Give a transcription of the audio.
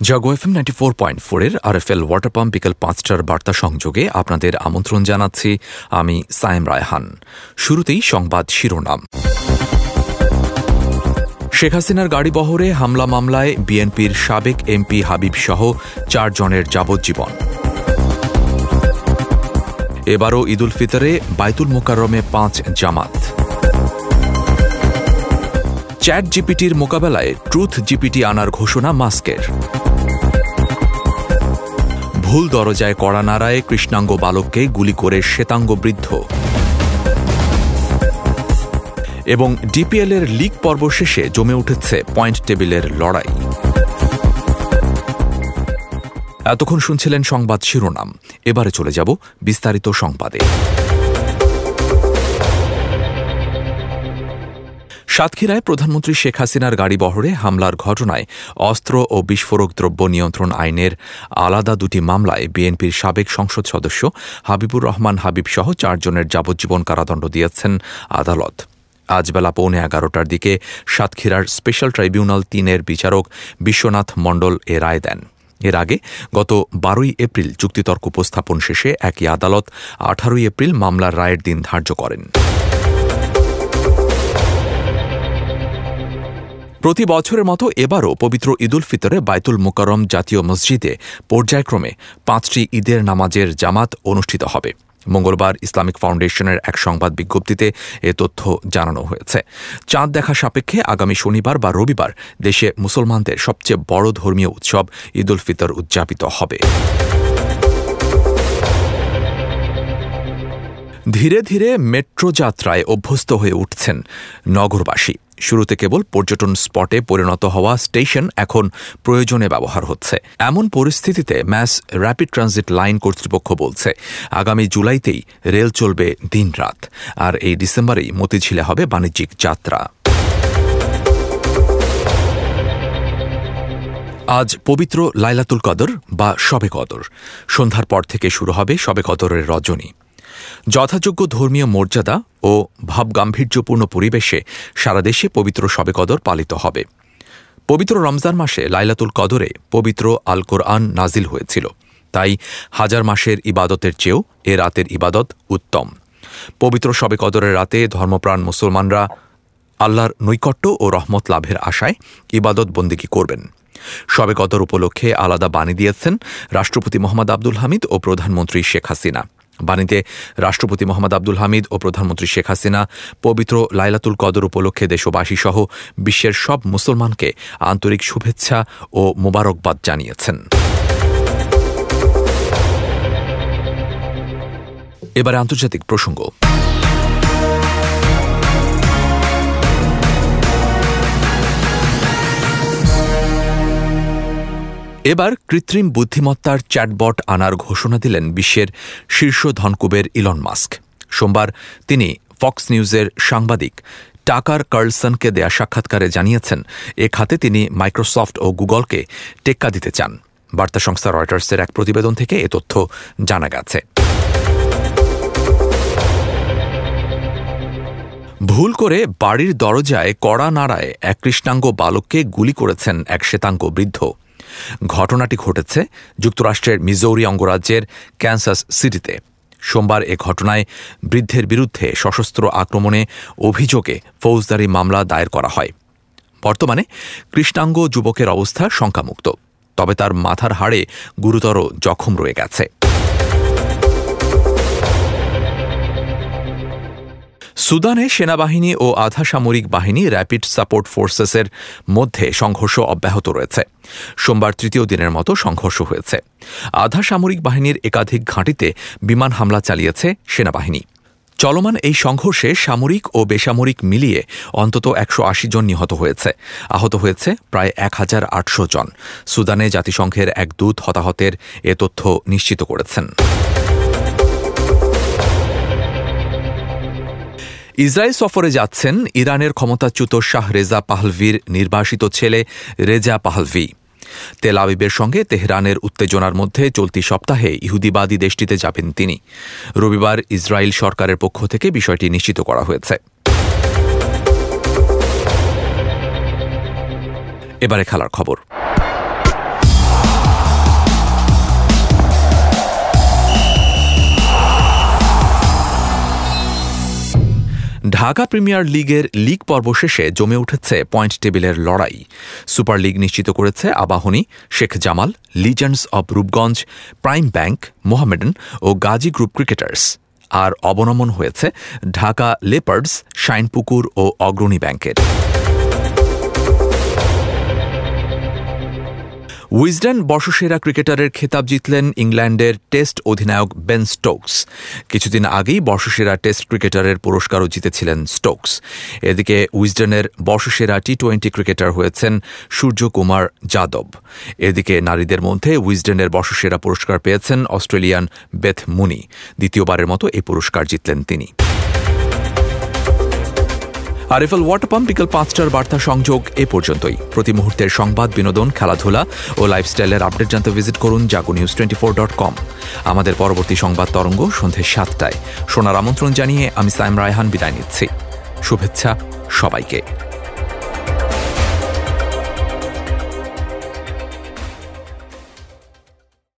Jago F M ninety four point ফোরের R F L water pump বিকেল পাঁচটার বার্তা সংযোগে আপনাদের আমন্ত্রণ জানাচ্ছি, আমি সায়েম রায়হান। শুরুতেই সংবাদ শিরোনাম। শেখ হাসিনার গাড়ি বহরে হামলা মামলায় বিএনপির সাবেক এমপি হাবিব সহ চারজনের যাবজ্জীবন। এবারও ঈদুল ফিতরে বাইতুল মোকাররমে পাঁচ জামাত। চ্যাট জিপিটির মোকাবেলায় ট্রুথ জিপিটি আনার ঘোষণা মাস্কের। ভুল দরজায় কড়া নাড়ায় কৃষ্ণাঙ্গ বালককে গুলি করে শ্বেতাঙ্গ বৃদ্ধ। এবং ডিপিএল এর লিগ পর্ব শেষে জমে উঠেছে পয়েন্ট টেবিলের লড়াই। এতক্ষণ শুনছিলেন সংবাদ শিরোনাম। এবারে চলে যাব বিস্তারিত সংবাদে। সাতক্ষীরায় প্রধানমন্ত্রী শেখ হাসিনার গাড়ি বহরে হামলার ঘটনায় অস্ত্র ও বিস্ফোরক দ্রব্য নিয়ন্ত্রণ আইনের আলাদা দুটি মামলায় বিএনপির সাবেক সংসদ সদস্য হাবিবুর রহমান হাবিব সহ চারজনের যাবজ্জীবন কারাদণ্ড দিয়েছেন আদালত। আজ বেলা পৌনে এগারোটার দিকে সাতক্ষীরার স্পেশাল ট্রাইব্যুনাল তিনের বিচারক বিশ্বনাথ মণ্ডল এ রায় দেন। এর আগে গত বারোই এপ্রিল চুক্তিতর্ক উপস্থাপন শেষে একই আদালত আঠারোই এপ্রিল মামলার রায়ের দিন ধার্য করেন। প্রতি বছরের মতো এবারও পবিত্র ঈদুল ফিতরে বাইতুল মোকারম জাতীয় মসজিদে পর্যায়ক্রমে পাঁচটি ঈদের নামাজের জামাত অনুষ্ঠিত হবে। মঙ্গলবার ইসলামিক ফাউন্ডেশনের এক সংবাদ বিজ্ঞপ্তিতে এ তথ্য জানানো হয়েছে। চাঁদ দেখা সাপেক্ষে আগামী শনিবার বা রবিবার দেশে মুসলমানদের সবচেয়ে বড় ধর্মীয় উৎসব ঈদুল ফিতর উদযাপিত হবে। ধীরে ধীরে মেট্রো যাত্রায় অভ্যস্ত হয়ে উঠছেন নগরবাসী। শুরুতে কেবল পর্যটন স্পটে পরিণত হওয়া স্টেশন এখন প্রয়োজনে ব্যবহার হচ্ছে। এমন পরিস্থিতিতে ম্যাস র্যাপিড ট্রানজিট লাইন কর্তৃপক্ষ বলছে, আগামী জুলাইতেই রেল চলবে দিনরাত, আর এই ডিসেম্বরেই মতিঝিলে হবে বাণিজ্যিক যাত্রা। আজ পবিত্র লাইলাতুল কদর বা শবে কদর। সন্ধ্যার পর থেকে শুরু হবে শবে কদরের রজনী। যথাযোগ্য ধর্মীয় মর্যাদা ও ভাবগাম্ভীর্যপূর্ণ পরিবেশে সারা দেশে পবিত্র শবে কদর পালিত হবে। পবিত্র রমজান মাসে লাইলাতুল কদরে পবিত্র আল কোরআন নাজিল হয়েছিল। তাই হাজার মাসের ইবাদতের চেয়েও এ রাতের ইবাদত উত্তম। পবিত্র শবে কদরের রাতে ধর্মপ্রাণ মুসলমানরা আল্লাহর নৈকট্য ও রহমত লাভের আশায় ইবাদত বন্দিগি করবেন। শবে কদর উপলক্ষে আলাদা বাণী দিয়েছেন রাষ্ট্রপতি মোহাম্মদ আব্দুল হামিদ ও প্রধানমন্ত্রী শেখ হাসিনা। বাণীতে রাষ্ট্রপতি মোহাম্মদ আব্দুল হামিদ ও প্রধানমন্ত্রী শেখ হাসিনা, পবিত্র লাইলাতুল কদর উপলক্ষে দেশবাসী সহ বিশ্বের সব মুসলমানকে আন্তরিক শুভেচ্ছা ও মোবারকবাদ জানিয়েছেন। এবারে আন্তর্জাতিক প্রসঙ্গ। এবার কৃত্রিম বুদ্ধিমত্তার চ্যাটবট আনার ঘোষণা দিলেন বিশ্বের শীর্ষ ধনকুবের ইলন মাস্ক। সোমবার তিনি ফক্স নিউজের সাংবাদিক টাকার কার্লসনকে দেয়া সাক্ষাৎকারে জানিয়েছেন, এ খাতে তিনি মাইক্রোসফট ও গুগলকে টেক্কা দিতে চান। বার্তা সংস্থা রয়টার্সের এক প্রতিবেদন থেকে এ তথ্য জানা গেছে। ভুল করে বাড়ির দরজায় কড়া নাড়ায় এক কৃষ্ণাঙ্গ বালককে গুলি করেছেন এক শ্বেতাঙ্গ বৃদ্ধ। ঘটনাটি ঘটেছে যুক্তরাষ্ট্রের মিজৌরি অঙ্গরাজ্যের ক্যান্সাস সিটিতে। সোমবার এ ঘটনায় বৃদ্ধের বিরুদ্ধে সশস্ত্র আক্রমণে অভিযোগে ফৌজদারি মামলা দায়ের করা হয়। বর্তমানে কৃষ্ণাঙ্গ যুবকের অবস্থা শঙ্কামুক্ত, তবে তার মাথার হাড়ে গুরুতর জখম রয়ে গেছে। সুদানে সেনাবাহিনী ও আধা সামরিক বাহিনী র্যাপিড সাপোর্ট ফোর্সেসের মধ্যে সংঘর্ষ অব্যাহত রয়েছে। সোমবার তৃতীয় দিনের মতো সংঘর্ষ হয়েছে। আধা সামরিক বাহিনীর একাধিক ঘাঁটিতে বিমান হামলা চালিয়েছে সেনাবাহিনী। চলমান এই সংঘর্ষে সামরিক ও বেসামরিক মিলিয়ে অন্তত একশো আশি জন নিহত হয়েছে। আহত হয়েছে প্রায় এক হাজার আটশো জন। সুদানে জাতিসংঘের এক দূত হতাহতের এ তথ্য নিশ্চিত করেছেন। ইসরায়েল সফরে যাচ্ছেন ইরানের ক্ষমতাচ্যুত শাহ রেজা পাহলভির নির্বাসিত ছেলে রেজা পাহলভি। তেল আবিবের সঙ্গে তেহরানের উত্তেজনার মধ্যে চলতি সপ্তাহে ইহুদিবাদী দেশটিতে যাবেন তিনি। রবিবার ইসরায়েল সরকারের পক্ষ থেকে বিষয়টি নিশ্চিত করা হয়েছে। এবারে খেলার খবর। ঢাকা প্রিমিয়ার লিগের লিগ পর্ব শেষে জমে উঠেছে পয়েন্ট টেবিলের লড়াই। সুপার লিগ নিশ্চিত করেছে Abahani Sheikh Jamal legends of Rupganj prime bank Mohammedan O Gazi group cricketers আর অবনমন হয়েছে ঢাকা লেপার্ডস শাইনপুকুর ও অগ্রণী ব্যাংকের উইজডেন বর্ষসেরা ক্রিকেটারের খেতাব জিতলেন ইংল্যান্ডের টেস্ট অধিনায়ক বেন স্টোকস। কিছুদিন আগেই বর্ষসেরা টেস্ট ক্রিকেটারের পুরস্কারও জিতেছিলেন স্টোকস। এদিকে উইজডেনের বর্ষসেরা টি টোয়েন্টি ক্রিকেটার হয়েছেন সূর্যকুমার যাদব। এদিকে নারীদের মধ্যে উইজডেনের বর্ষসেরা পুরস্কার পেয়েছেন অস্ট্রেলিয়ান বেথ মুনি। দ্বিতীয়বারের মতো এই পুরস্কার জিতলেন তিনি। আরএফএল ওয়াটার পাম্প বিকেল পাঁচটার বার্তা সংযোগ এ পর্যন্তই। প্রতি মুহূর্তের সংবাদ, বিনোদন, খেলাধুলা ও লাইফস্টাইলের আপডেট জানতে ভিজিট করুন Jago news twenty four dot com আমাদের পরবর্তী সংবাদ তরঙ্গ সন্ধে সাতটায়। শোনার আমন্ত্রণ জানিয়ে আমি সাইম রায়হান বিদায় নিচ্ছি। শুভেচ্ছা সবাইকে।